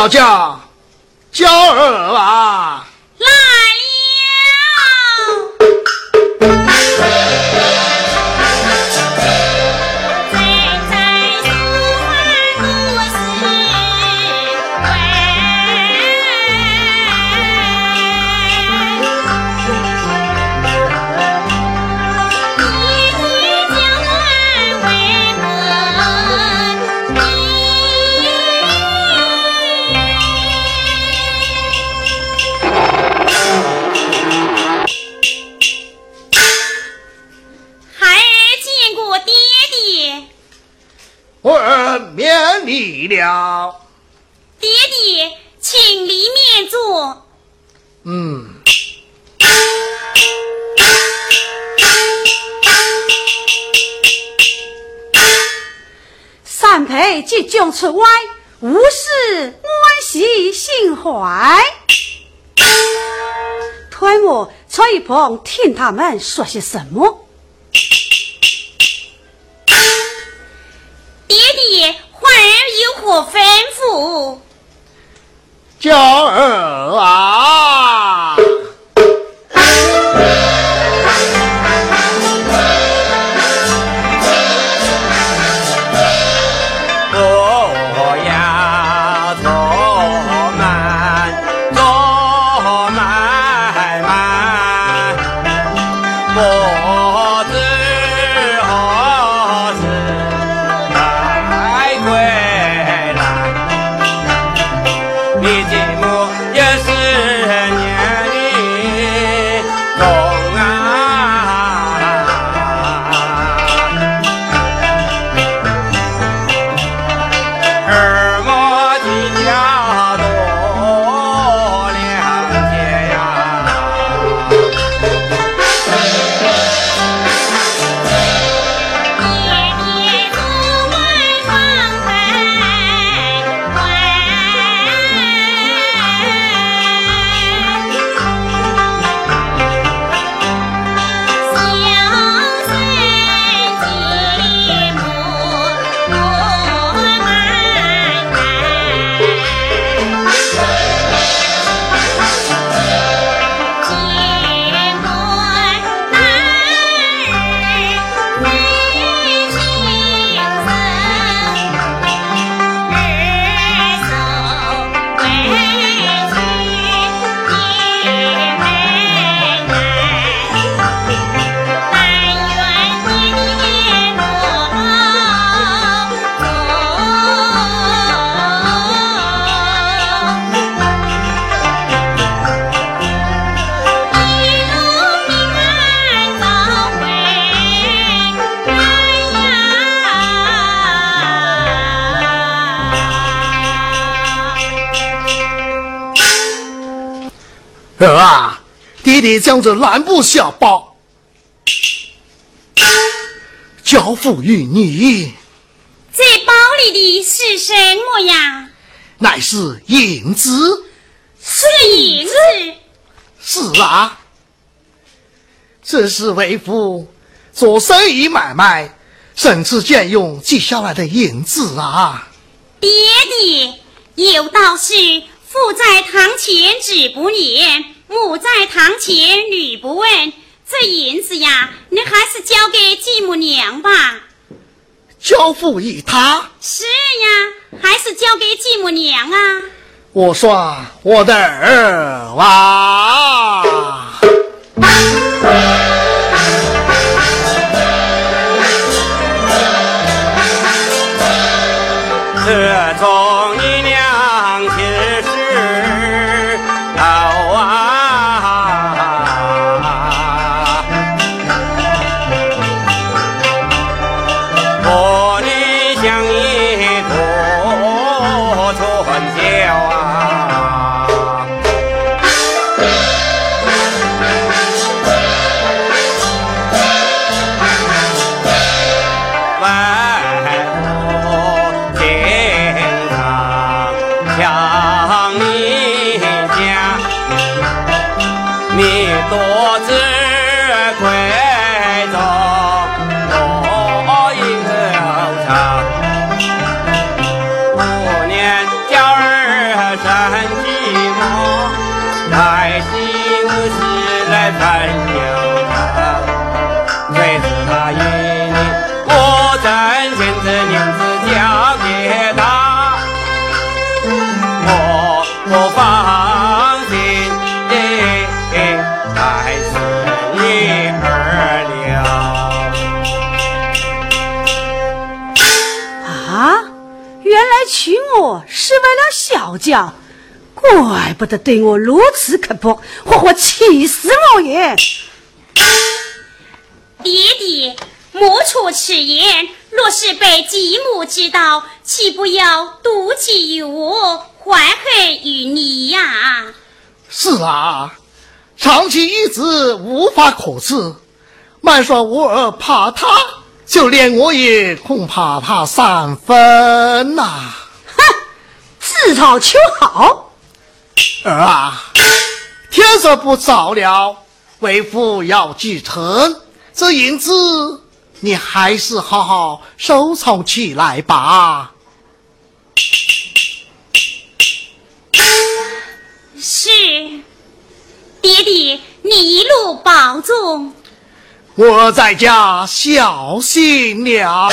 吵架。三陪即将出外，无事安息心怀。推我坐一旁听他们说些什么。爹爹。儿有何吩咐？娇儿啊！爹爹将这蓝布小包交付于你，这包里的是什么呀？乃是银子。是银子。是啊，这是为夫做生意买卖，省吃俭用积下来的银子啊。爹爹，有道是富在堂前子不言，母在堂前女不问。这银子呀，你还是交给继母娘吧。交付于他。是呀，还是交给继母娘啊。我说我的儿娃。我是为了小娇，怪不得对我如此刻薄，活活气死我也！爹爹，莫出此言。若是被继母知道，岂不要妒忌于我，怀恨于你呀？是啊，长期一直无法可治，慢说我儿怕他，就连我也恐怕他三分呐、哼，自讨求好。儿啊，天色不早了，为父要继承这银子，你还是好好收藏起来吧。是，爹爹，你一路保重。我在家小心了。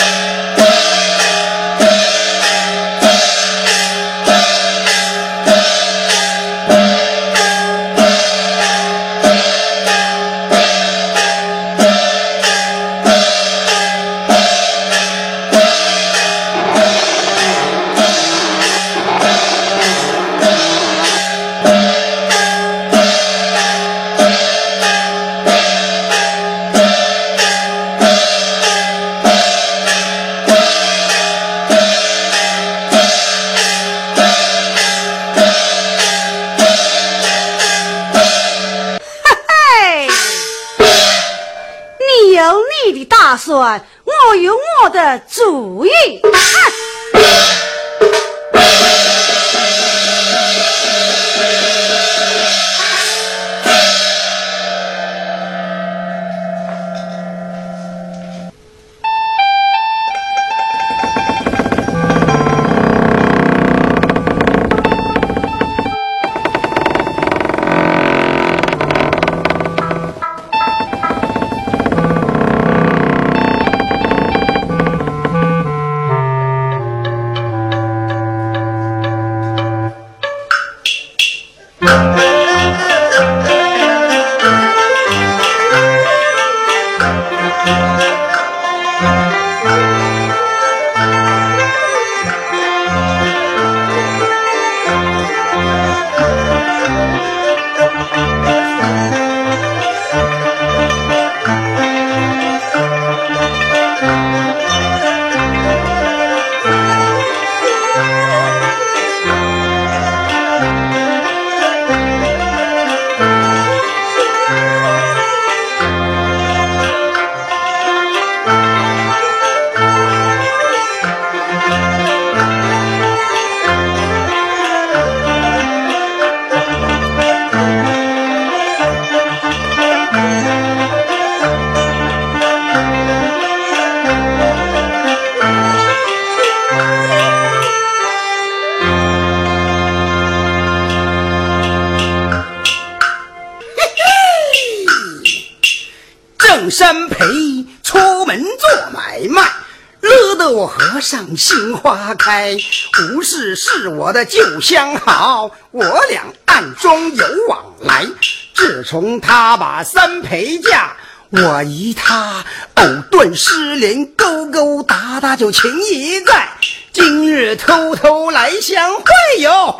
上心花开。吴氏是我的旧相好，我俩暗中有往来。自从他把三陪嫁，我与他藕断丝连，勾勾搭搭就情谊在。今日偷偷来相会哟。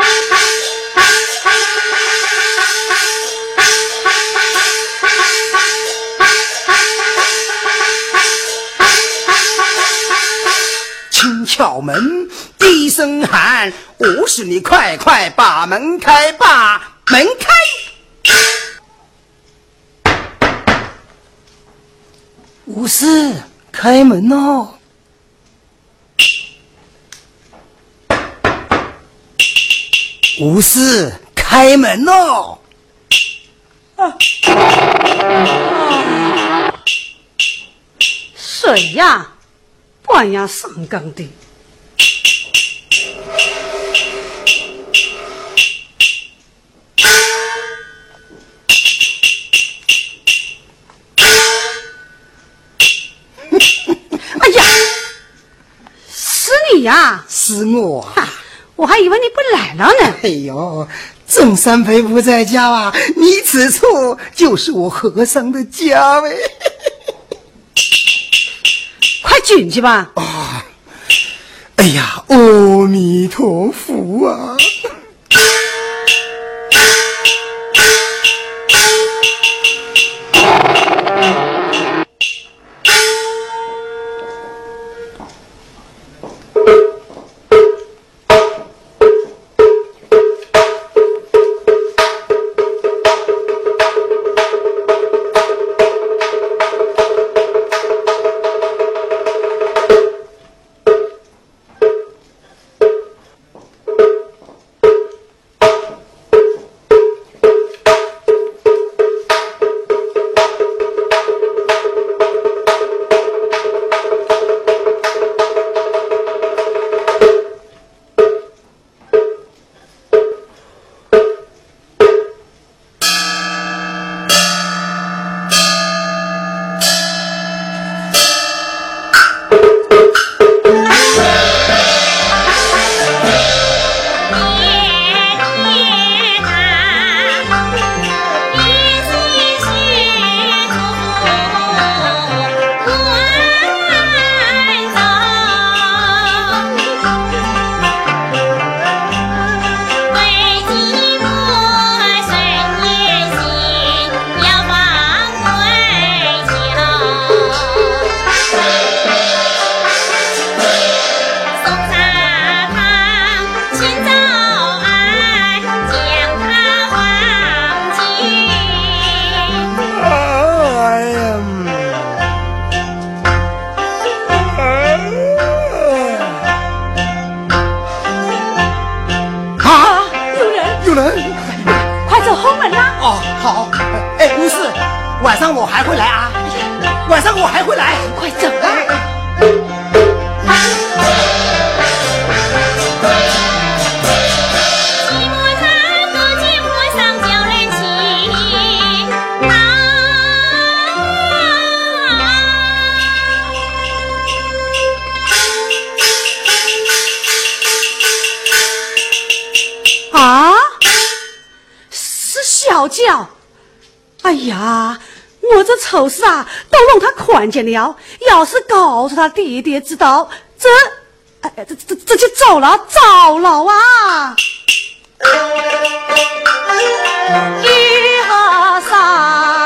敲门，低声喊：“吴氏，你快快把门开，把门开！”吴氏，开门哦！吴氏，开门哦！谁呀？半夜三更的，哎呀，是你呀！是我。啊，我还以为你不来了呢。哎呦，郑三陪不在家啊！你此处就是我和尚的家呗。快进去吧。啊！哎呀，阿弥陀佛啊！啊，都让他看见了。要是告诉他弟弟知道，这，哎，这这这就糟了，糟了啊！一和尚。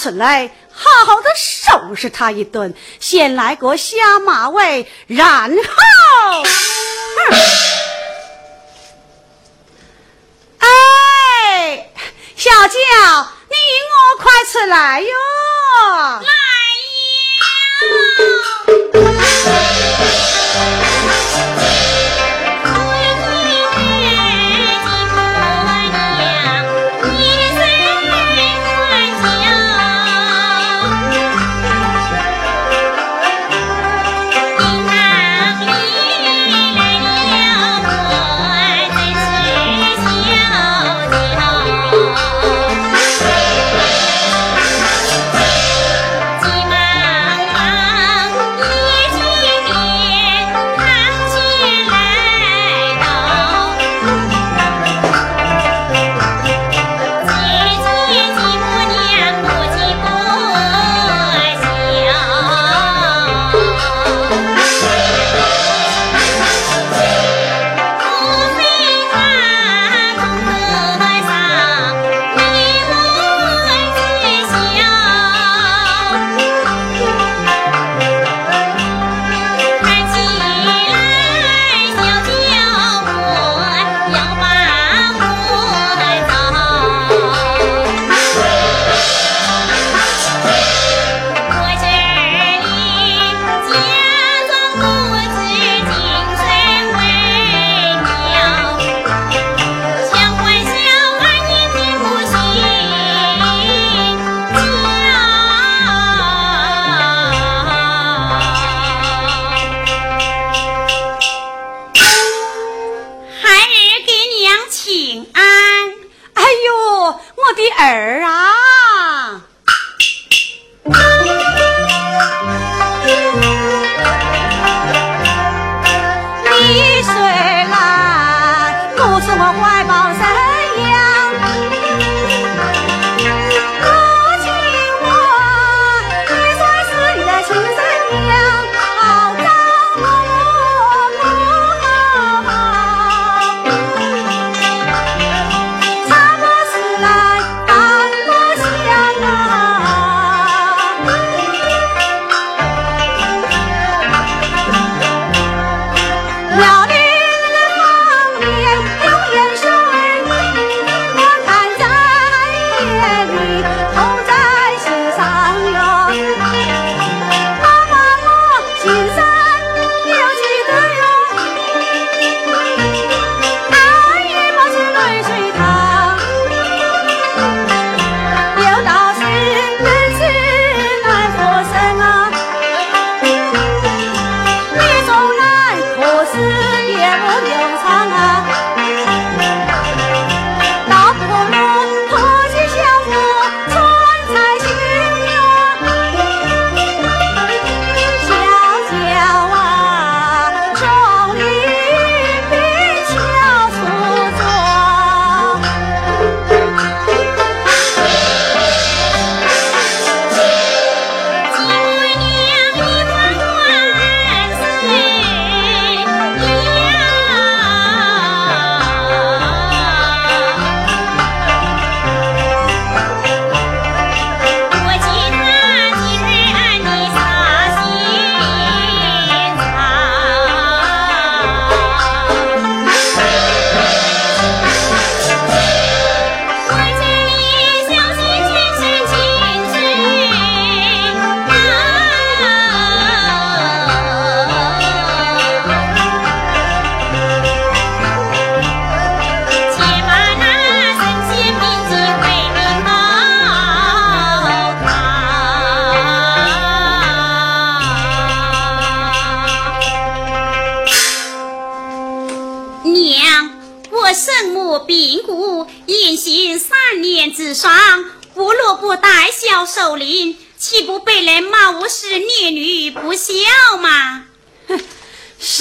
出来，好好的收拾他一顿，先来个下马威，然后，哎，小娇，你我快出来哟！来呀。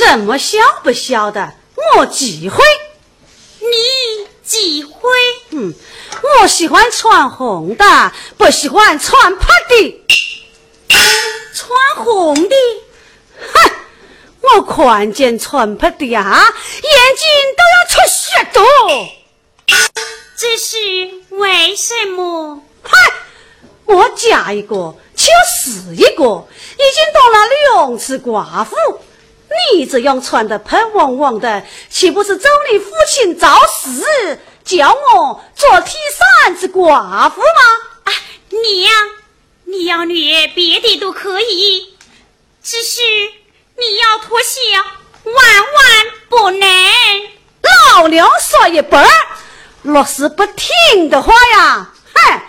怎么晓不晓得？我忌讳。你忌讳？嗯，我喜欢穿红的，不喜欢穿白的。穿红的？哼！我看见穿白的啊，眼睛都要出血的。这是为什么？嗨，我嫁一个就死一个，已经当了两次寡妇。你这样穿的喷汪汪的，岂不是咒你父亲早死，叫我做替三子寡妇吗？啊，娘，你要虐别的都可以，只是你要脱鞋，万万不能。老娘说一半若是不听的话呀，哼，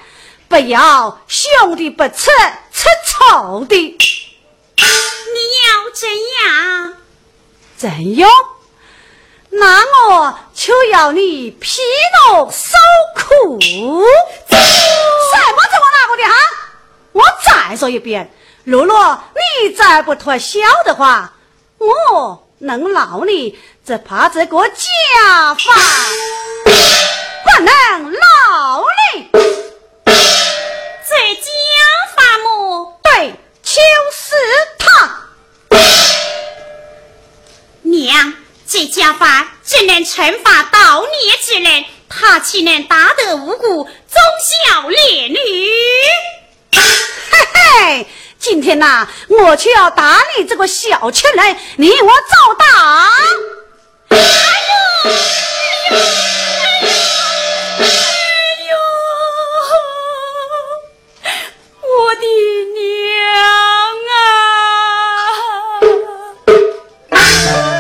不要兄弟不吃吃草的。你要怎样？怎样？那我就要你披罗受苦。什么这么那个的哈？我再说一遍，如若你再不脱孝的话，我能饶你，只怕这个家法 不能饶你。娘，这家法只能惩罚盗孽之人，他岂能打得无辜，忠孝烈女？嘿嘿，今天呐，我却要打你这个小妾人，你我照打。哎呦！心。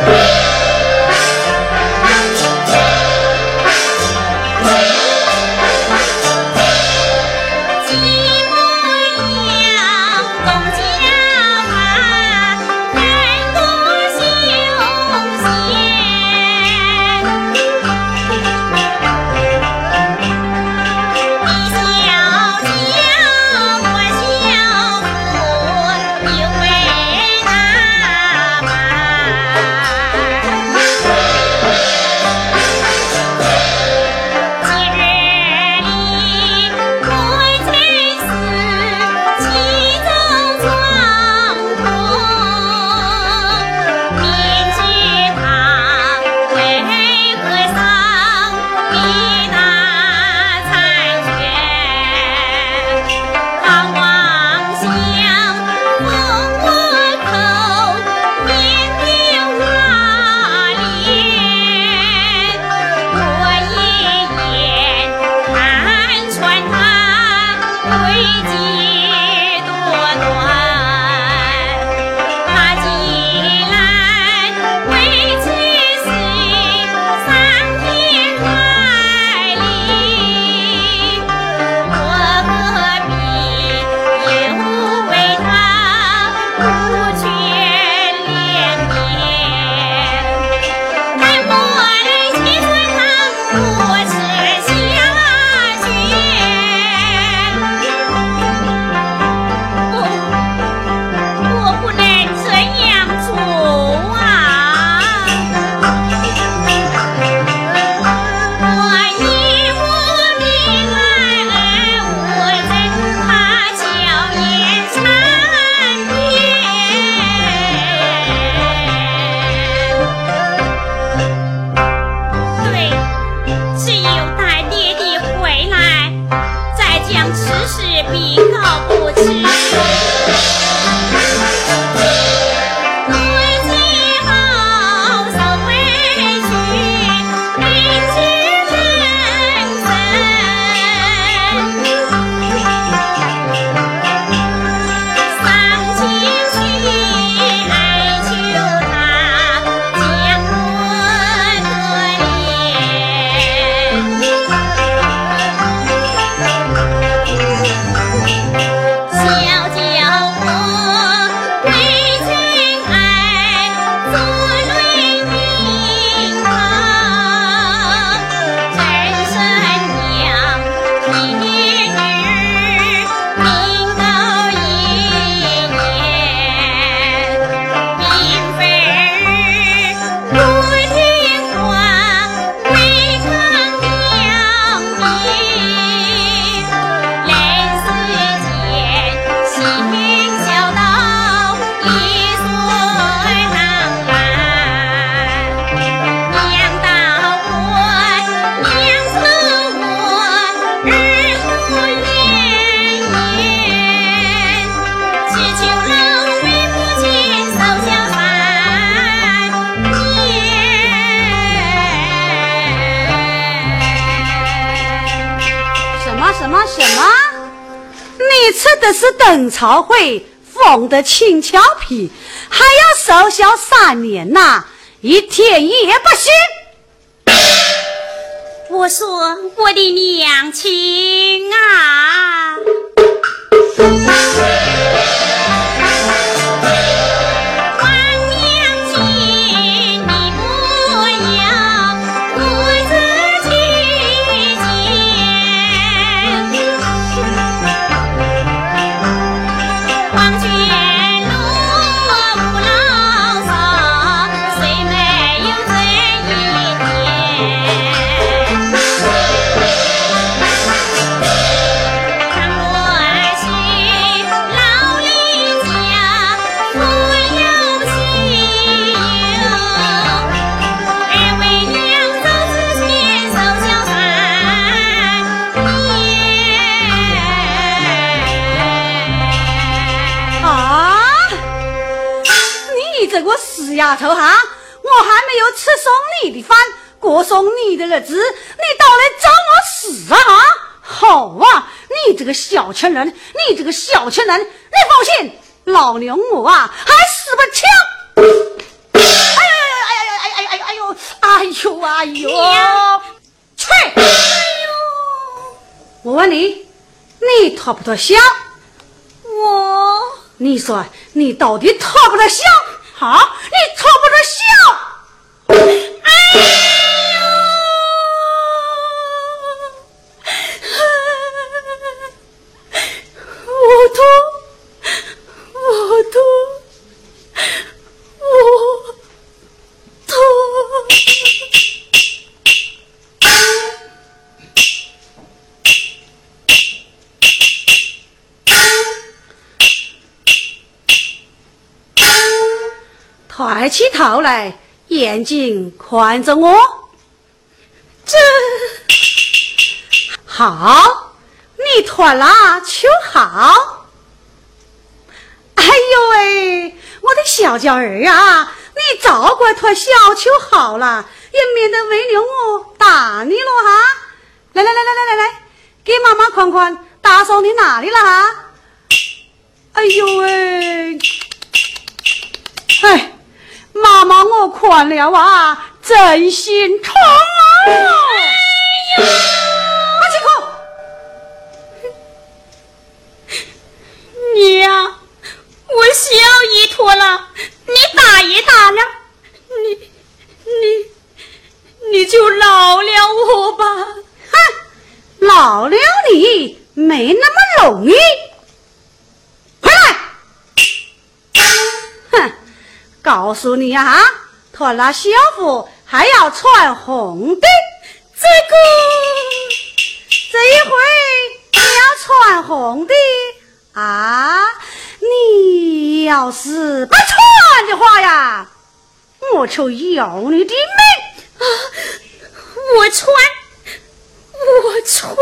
什么？你吃的是邓朝会缝的青俏皮，还要守孝三年呐，一天也不行。我说我的娘亲啊！丫头哈，我还没有吃送你的饭，过送你的日子，你倒来找我死啊！好啊，你这个小情人，你这个小情人，你放心，老娘我啊还死不轻！哎呦哎呦哎呦哎呦哎呦哎呦哎呦哎呦！去！哎呦！我问你，你脱不脱小？我，你说你到底脱不脱小？好，你凑不着笑。哎起头来，眼睛看着我。这好，你脱了就好。哎呦喂，我的小娇儿啊，你早快脱小就好了，也免得为了我打你了哈。来来来来来来来，给妈妈看看，打扫你哪里了哈？哎呦喂，哎。妈妈，我看了。啊，真心疼啊！哎呀，马金你呀，我小姨脱了，你打一打了，你你你就饶了。我吧！哼，饶了。你没那么容易。告诉你啊，脱了校服还要穿红的，这个这一回你要穿红的啊！你要是不穿的话呀，我就要你的命啊！我穿，我穿。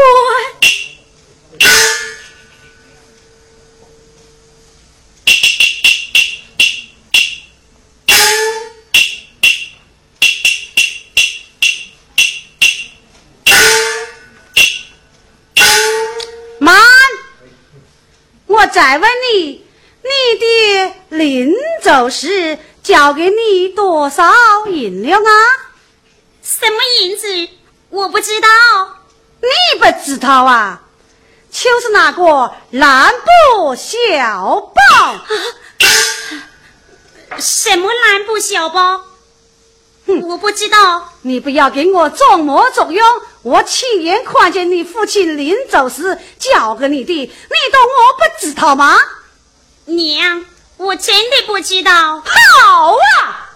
再问你，你的临走时交给你多少银两啊？什么银子？我不知道。你不知道啊？就是那个蓝布小包。什么蓝布小包？我不知道。你不要给我装模作样。我亲眼看见你父亲临走时交给你的，你当我不知道吗？娘，我真的不知道。好啊，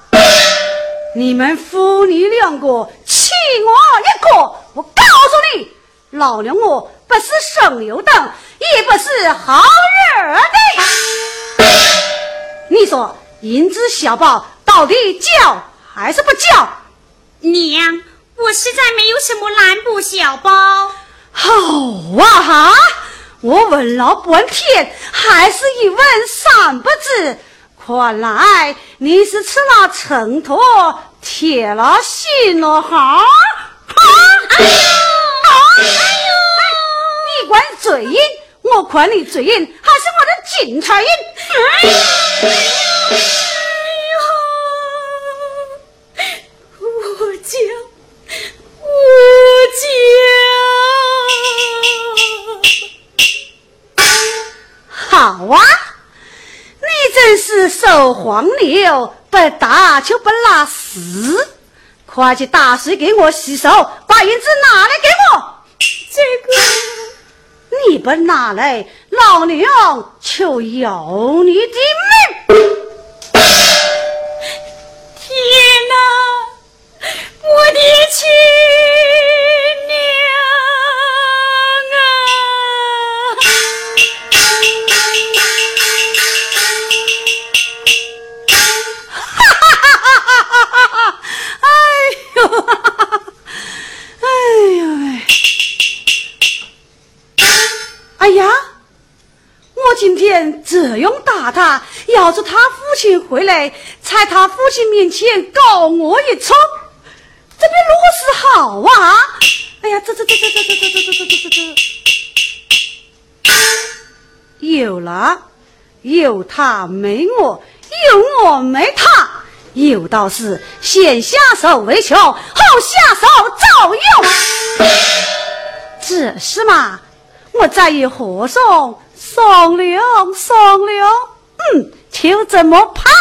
你们父女两个欺我一个，我告诉你，老娘我不是省油灯，也不是好惹的。你说银子小宝到底叫还是不叫？娘。我实在没有什么蓝布小包。好啊哈！我问了半天，还是一问三不知。看来你是吃了秤砣，铁了心了哈！啊！哎呦！哎呦！你管嘴硬，我管你嘴硬还是我的警察硬。哎呀，叫，好啊！你真是手黄牛，不打就不拉屎。快去打水给我洗手，把银子拿来给我。这个你不拿来，老娘就要你的命！天哪，我的亲哎呦喂哎呀，我今天这样打他，要是他父亲回来，在他父亲面前告我一错，这边如何是好啊？哎呀，这这这这这这这这这这这这，有了，有他没我，有我没他，有道是先下手为强，后下手遭用，只是嘛？我再与和尚商量商量，嗯，就怎么判。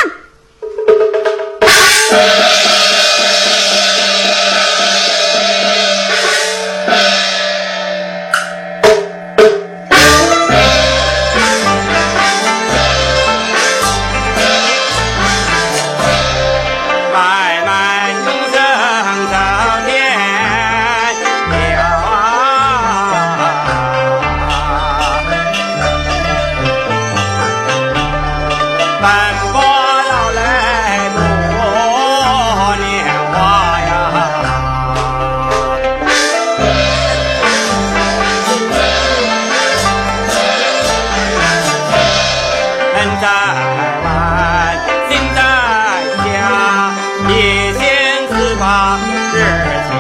只怕世间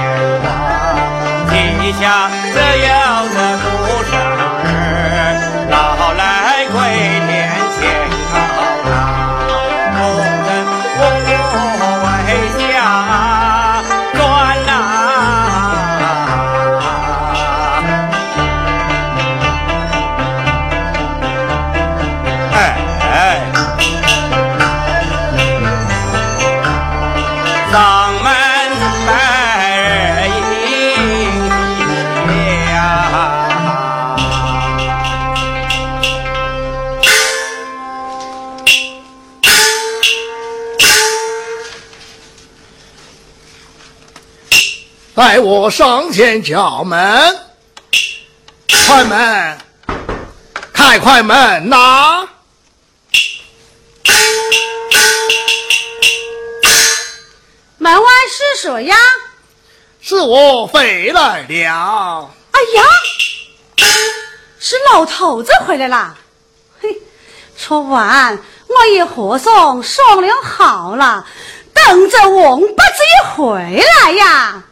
大天下只有待我上前敲门，快门，开快门呐！门外是谁呀？是我回来了。哎呀，是老头子回来了。嘿，昨晚我与和尚商量好了，等着王八子一回来呀。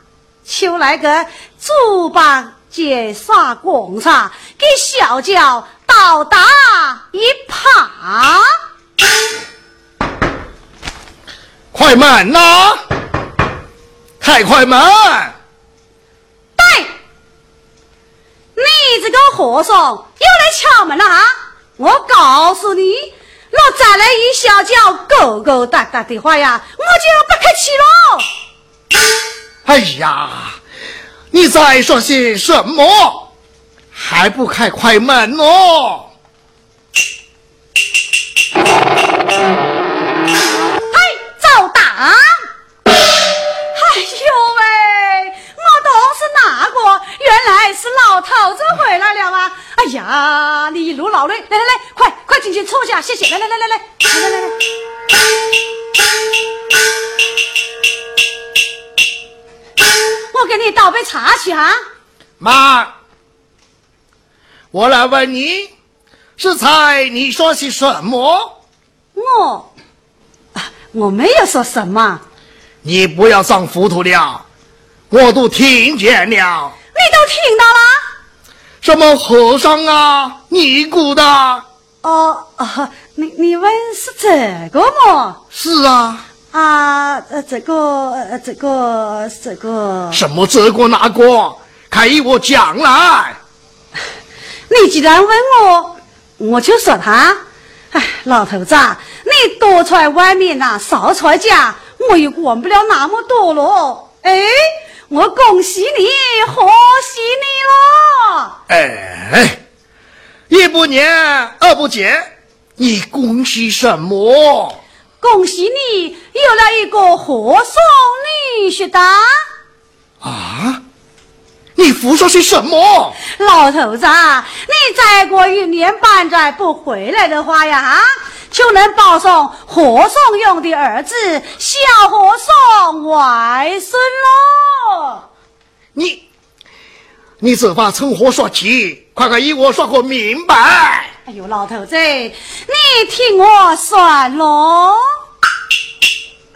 就来个猪八戒杀广场，给小娇倒打一耙。快慢呐！太快门！对，你这个和尚又来敲门了啊！我告诉你，若再来一小娇勾勾搭搭的话呀，我就不客气喽。哎呀，你在说些什么？还不开快门哦！嘿，走打！哎呦喂，我都是哪个？原来是老头子回来了啊！哎呀，你一路劳累，来来来，快快进去坐下，谢谢。来来来来来，来来来来。我给你倒杯茶去啊！妈，我来问你，是才你说些什么？我，我没有说什么。你不要装糊涂了，我都听见了。你都听到了？什么和尚啊，尼姑的？哦哦，你你问是这个么？是啊。啊，呃，这个，呃，这个，这个。什么这个那个？看依我讲来。你既然问我，我就说他。哎，老头子，你多出来外面呐，少出来家，我也管不了那么多了。哎，我恭喜你，贺喜你了。哎，一不念，二不见，你恭喜什么？恭喜你有了一个和尚女婿的。啊！你胡说些什么？老头子，你再过一年半载不回来的话呀，就能保送和尚用的儿子小和尚外孙喽。你，你这话从何说起，快快与我说个明白。哎呦，老头子，你听我说喽。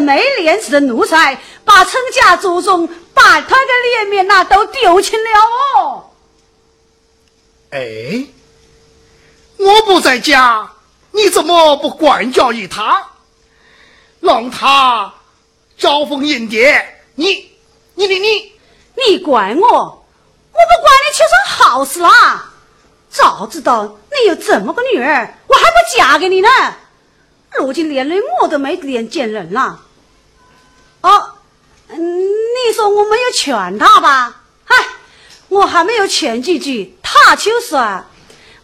没廉耻的奴才，把陈家祖宗把他的脸面那都丢尽了哦！哎，我不在家，你怎么不管教于他，让他招蜂引蝶？你、你、你、你，你管我？我不管你，就算好事啦！早知道你有这么个女儿，我还不嫁给你呢！如今连累我都没脸见人了。哦，你说我没有劝他吧？嗨，我还没有劝几句，他就说：“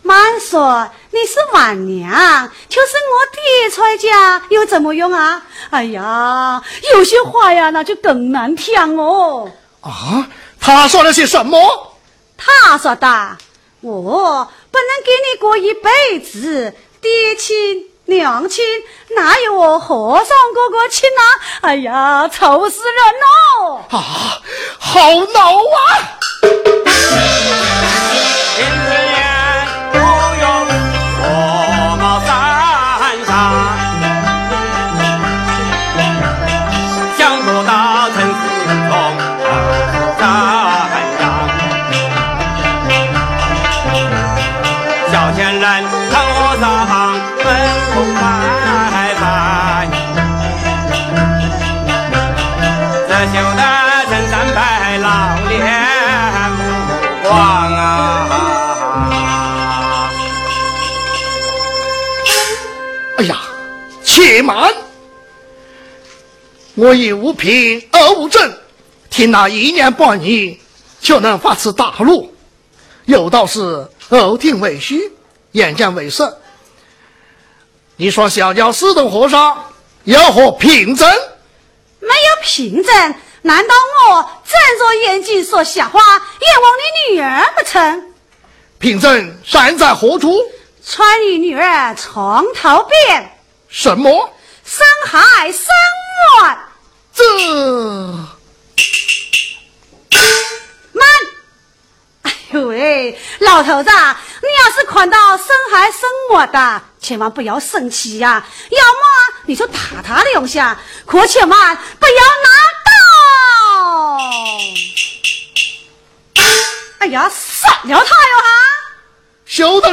妈说你是晚娘，就是我爹出家，又怎么用啊？”哎呀，有些话呀，那就更难听哦。啊，他说了些什么？他说的：“我不能给你过一辈子，爹亲。”娘亲，哪有我和尚哥哥亲呐？哎呀，愁死人喽！啊，好恼啊！且我已无凭，而无证，听那一年半年就能发此大怒，有道是耳听为虚，眼见为实。你说小教师的和尚要何凭证？没有凭证，难道我睁着眼睛说瞎话，冤枉你女儿不成？凭证山在何处？穿你女儿床头边。什么？生孩生我？这慢！哎呦喂，老头子，你要是看到生孩生我的，千万不要生气呀！要么你就打他两下，可千万不要拿刀！哎呀，杀了他哟哈！休得